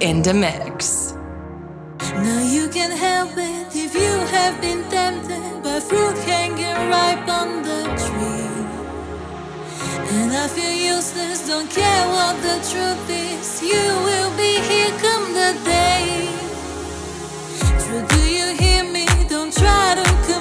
In the mix. Now you can help it if you have been tempted by fruit hanging ripe on the tree. And I feel useless, don't care what the truth is. You will be here come the day. True, do you hear me? Don't try to.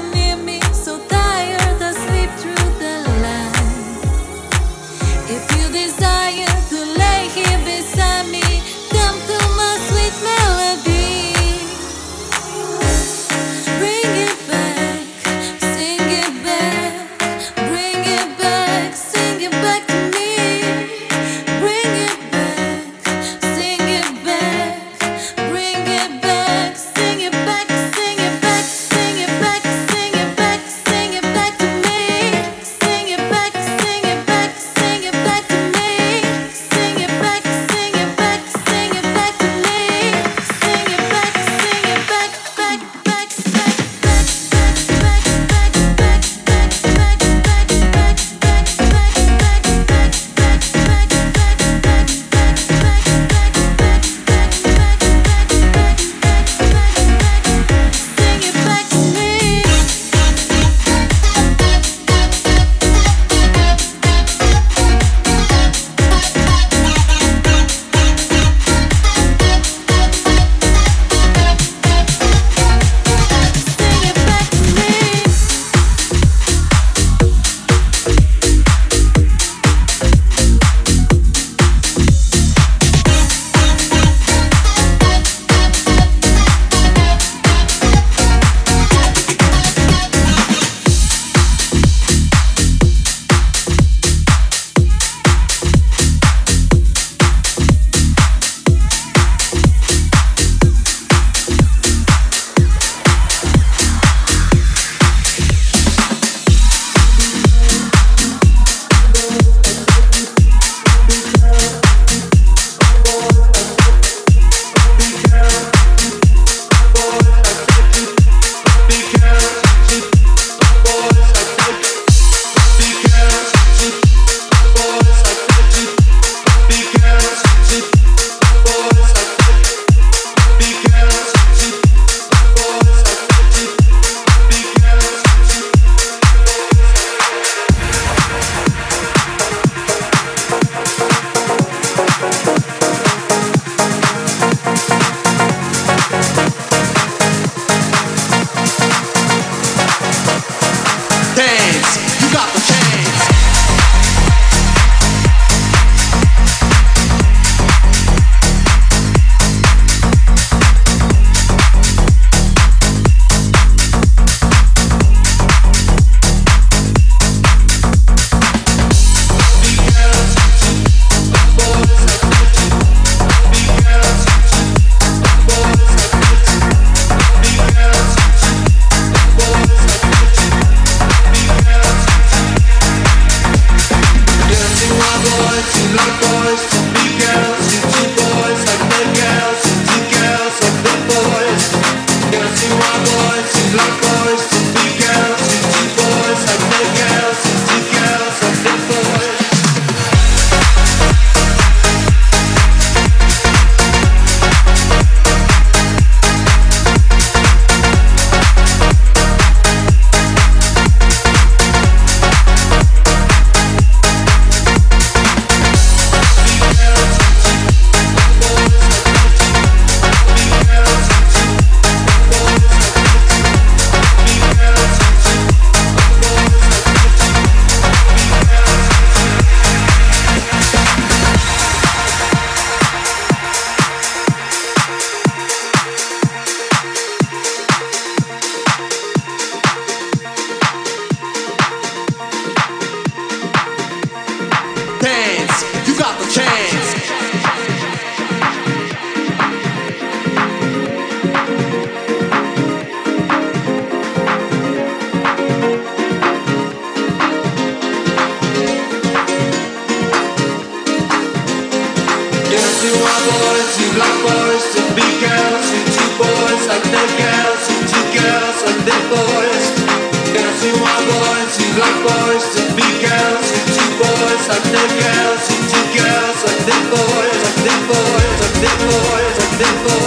Before.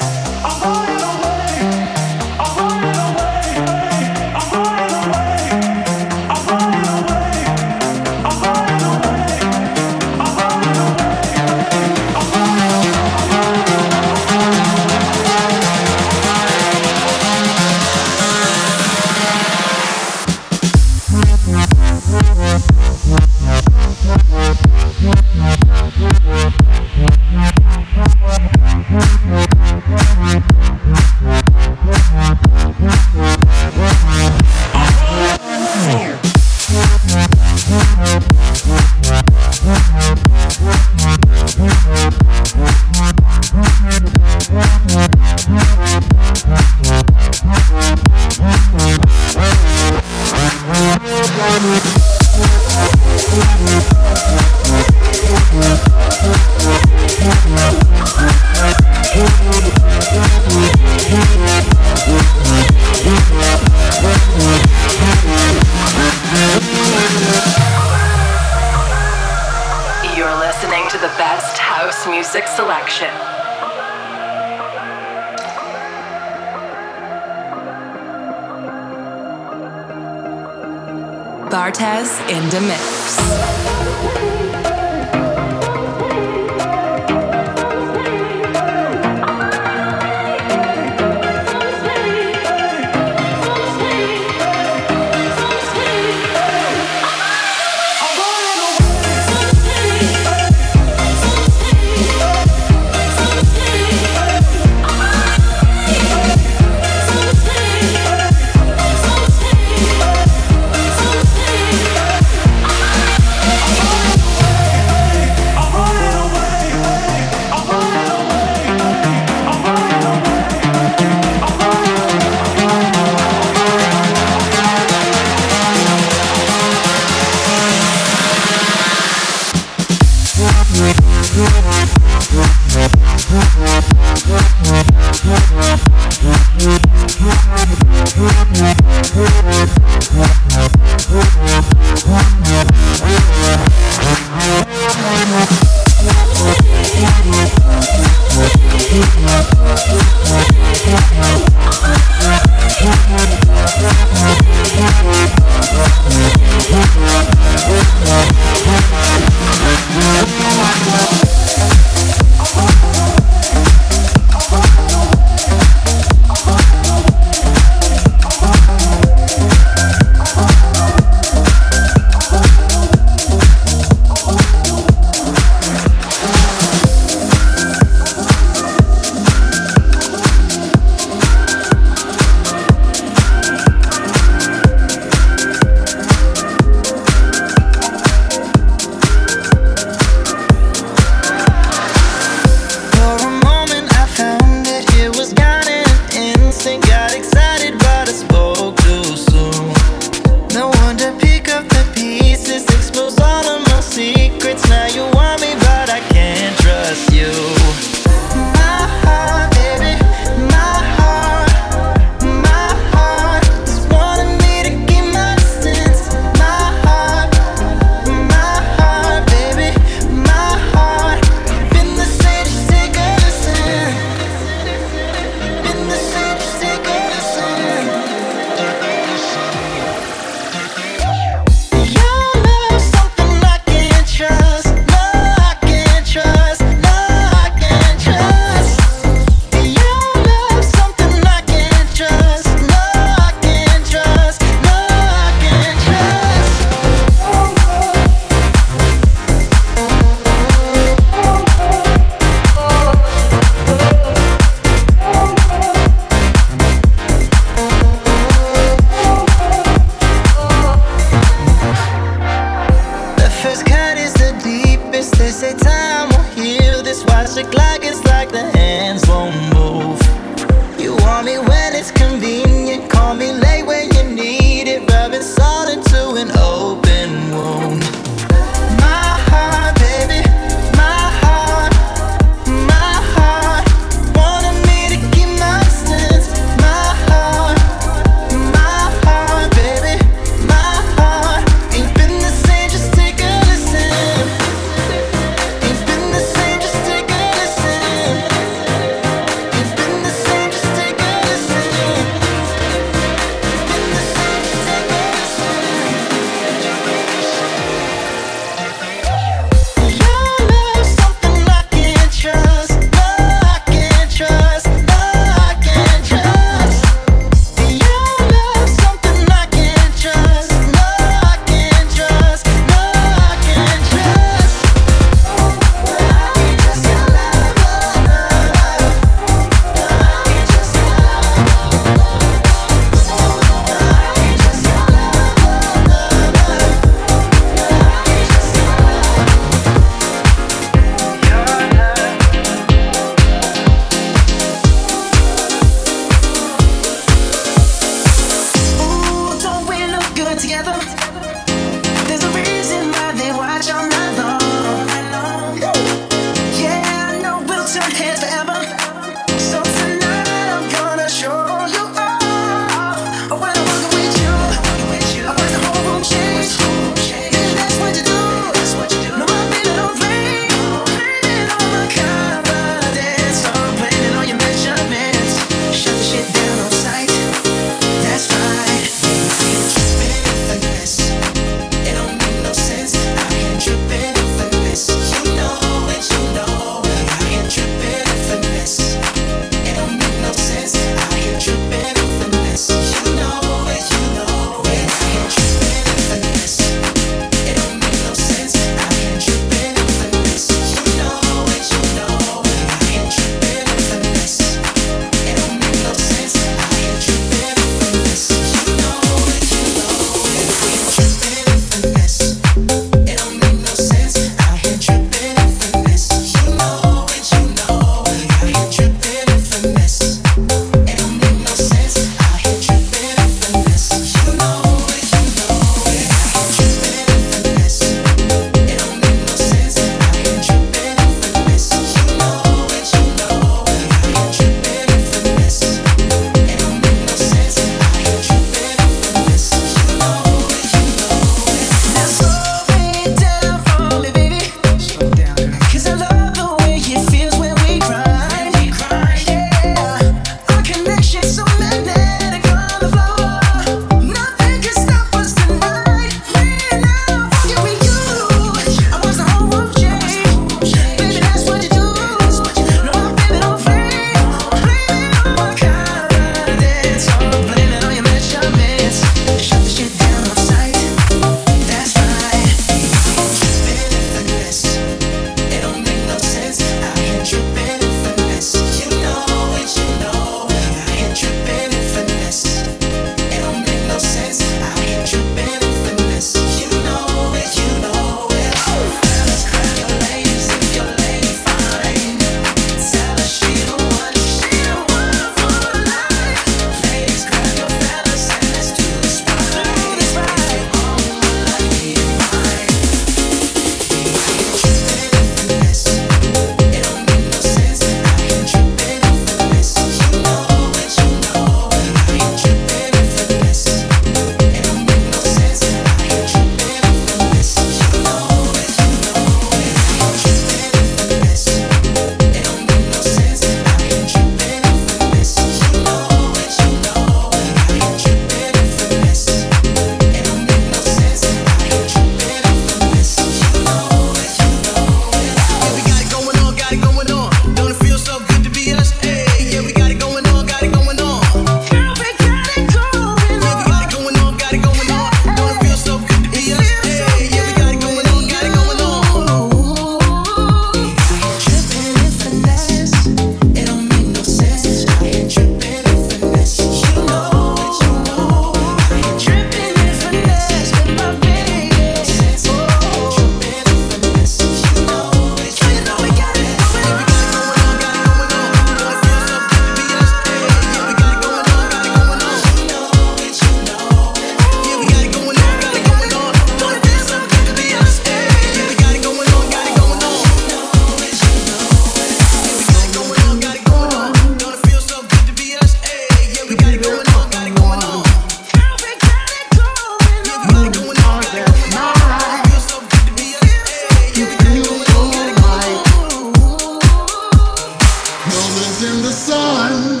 moments in the sun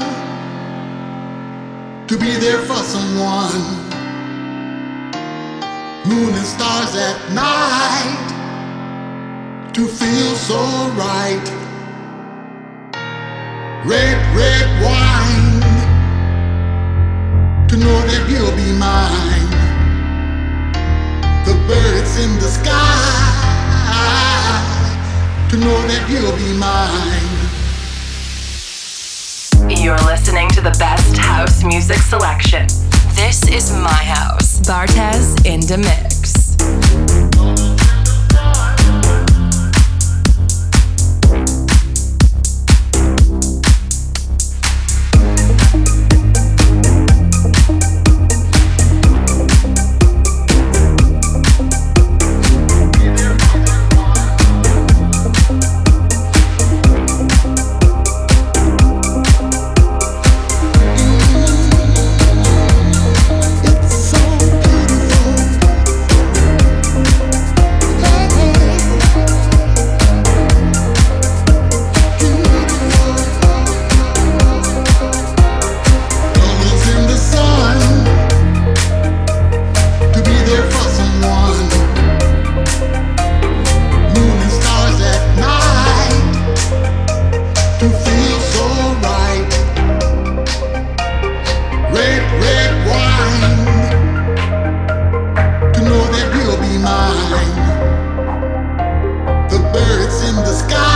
to be there for someone. Moon and stars at night to feel so right. Red, red wine to know that you'll be mine. The birds in the sky to know that you'll be mine. You're listening to the best house music selection. This is my house. Bartez in the mix. in the sky.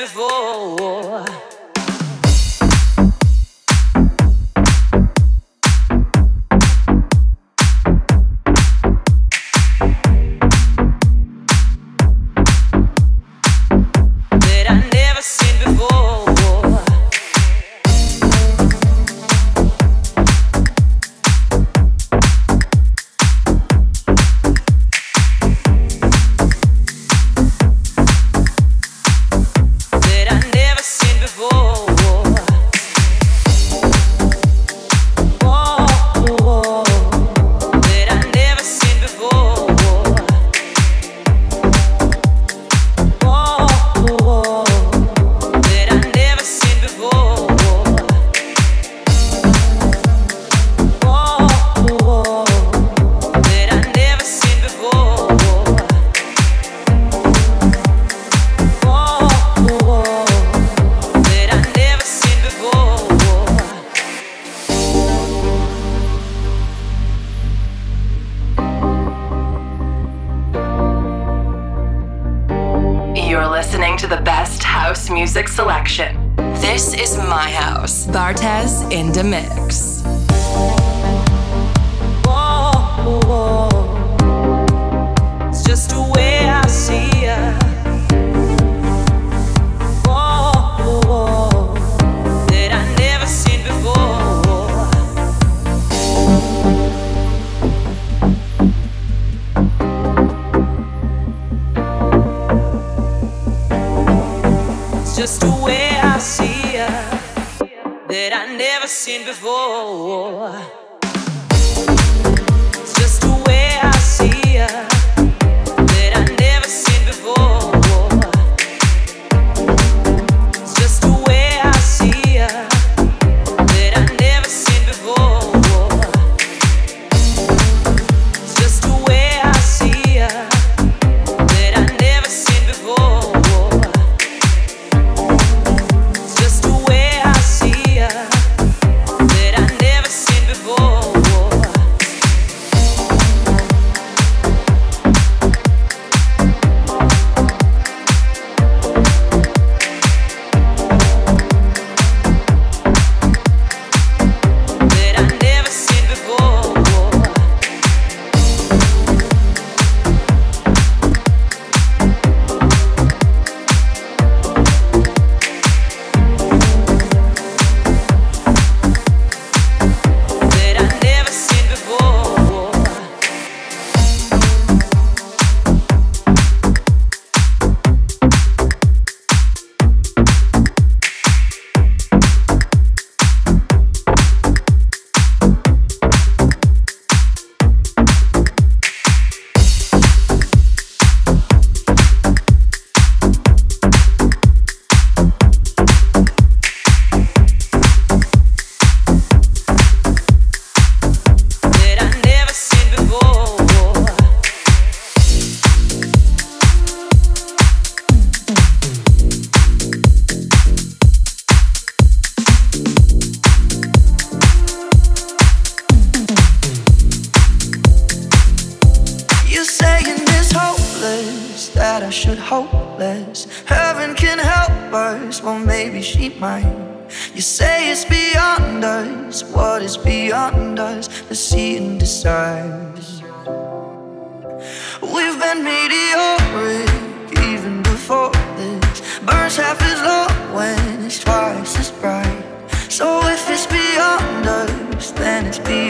Never seen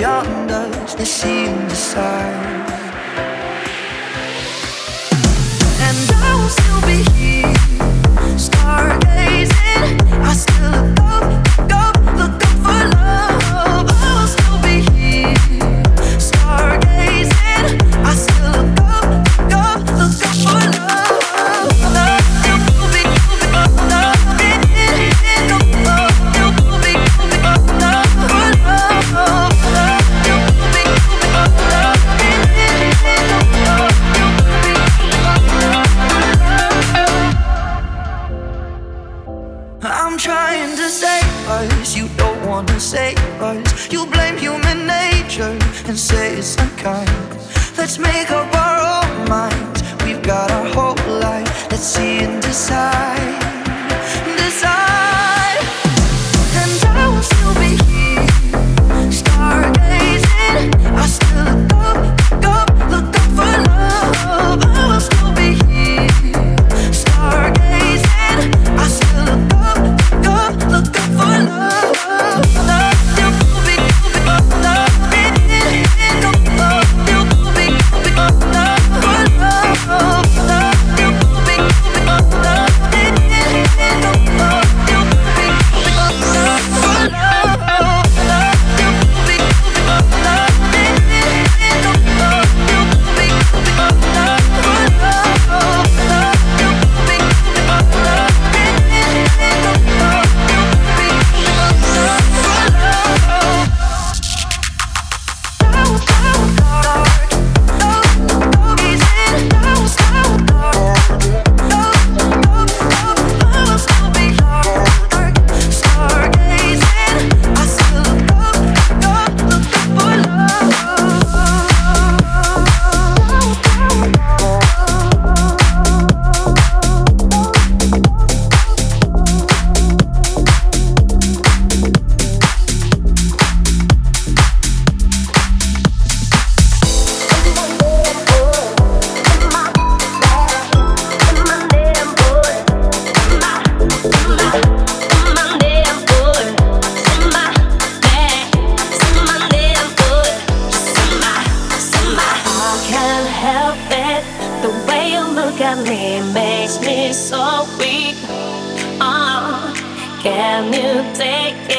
beyond us. Let's see and decide. wanna save us. You blame human nature and say it's unkind. Let's make up our own minds. We've got our whole life. Let's see and decide. new day.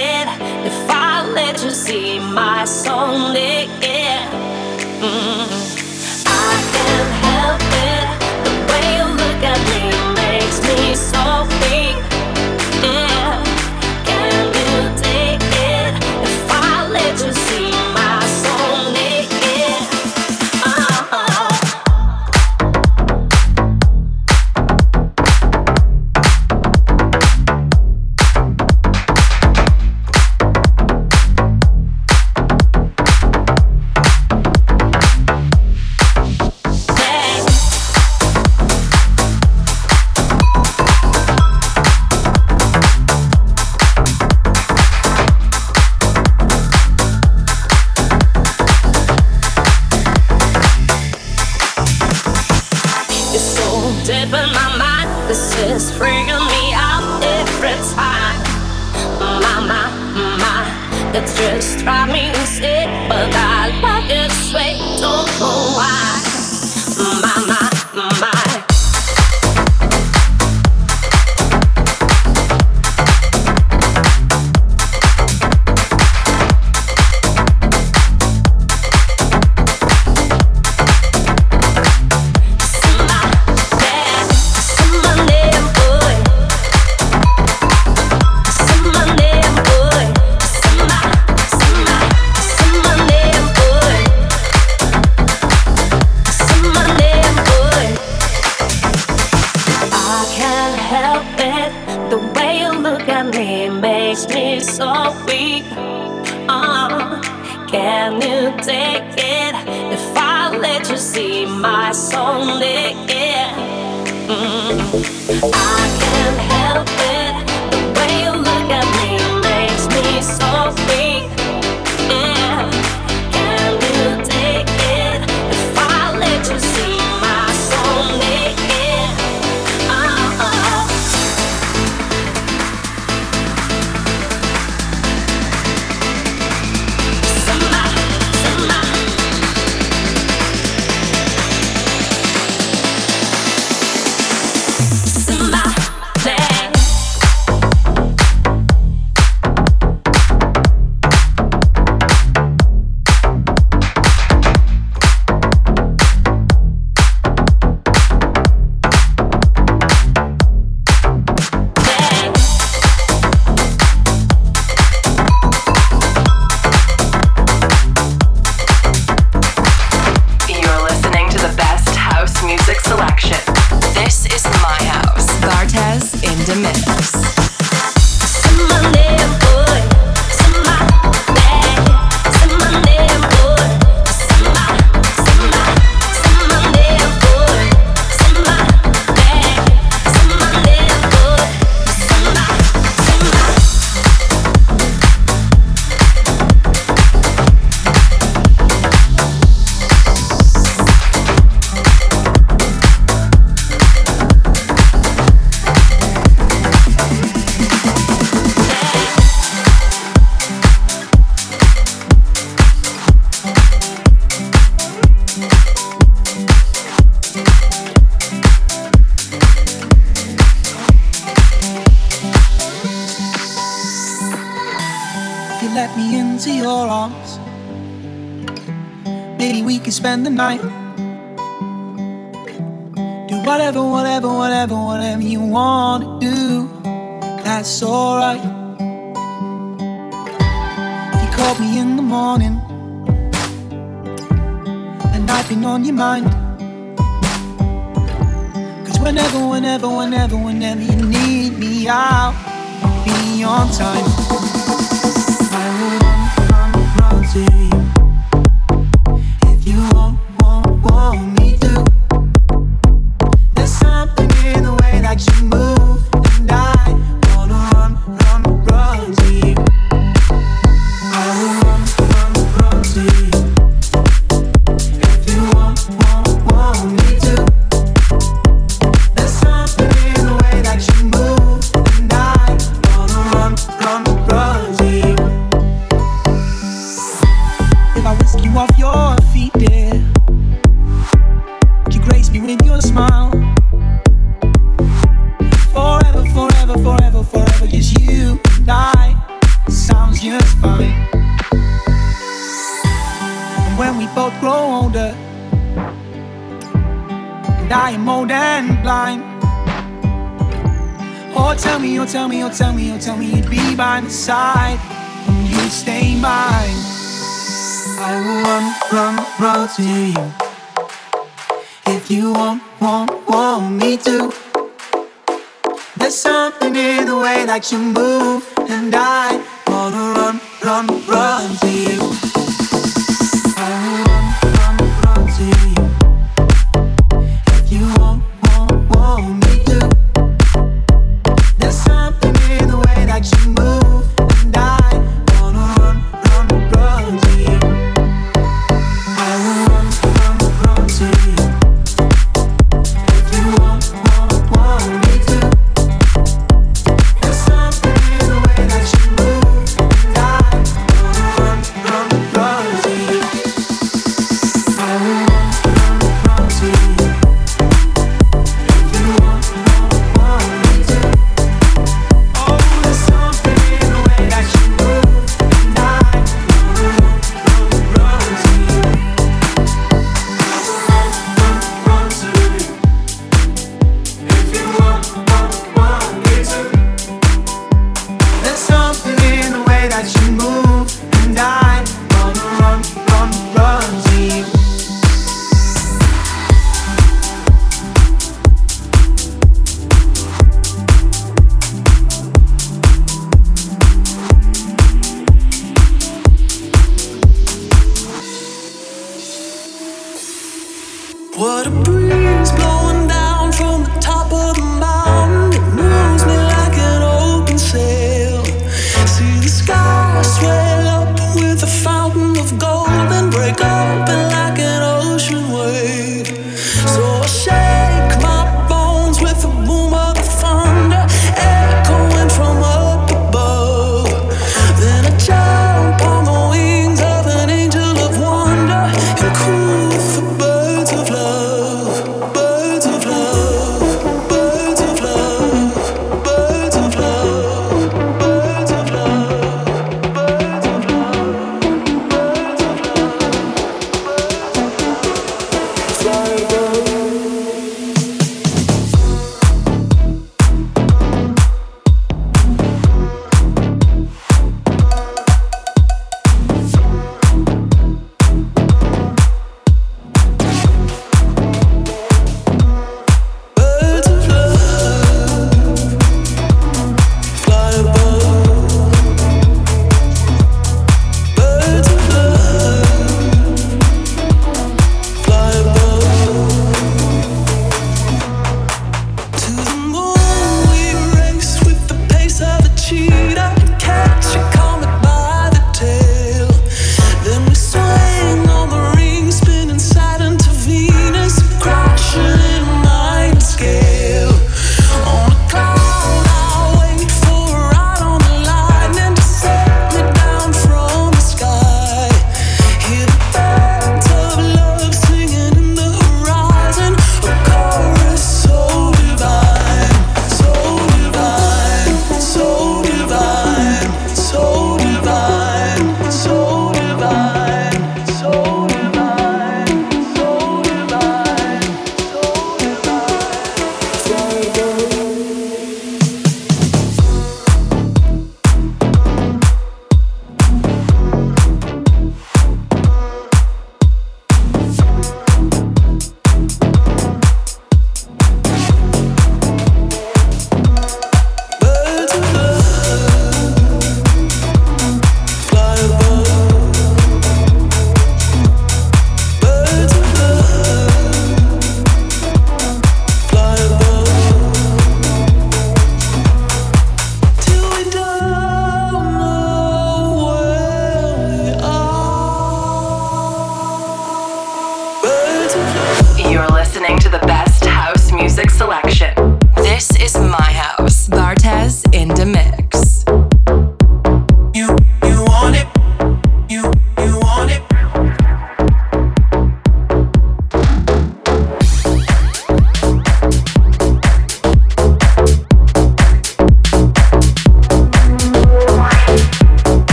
In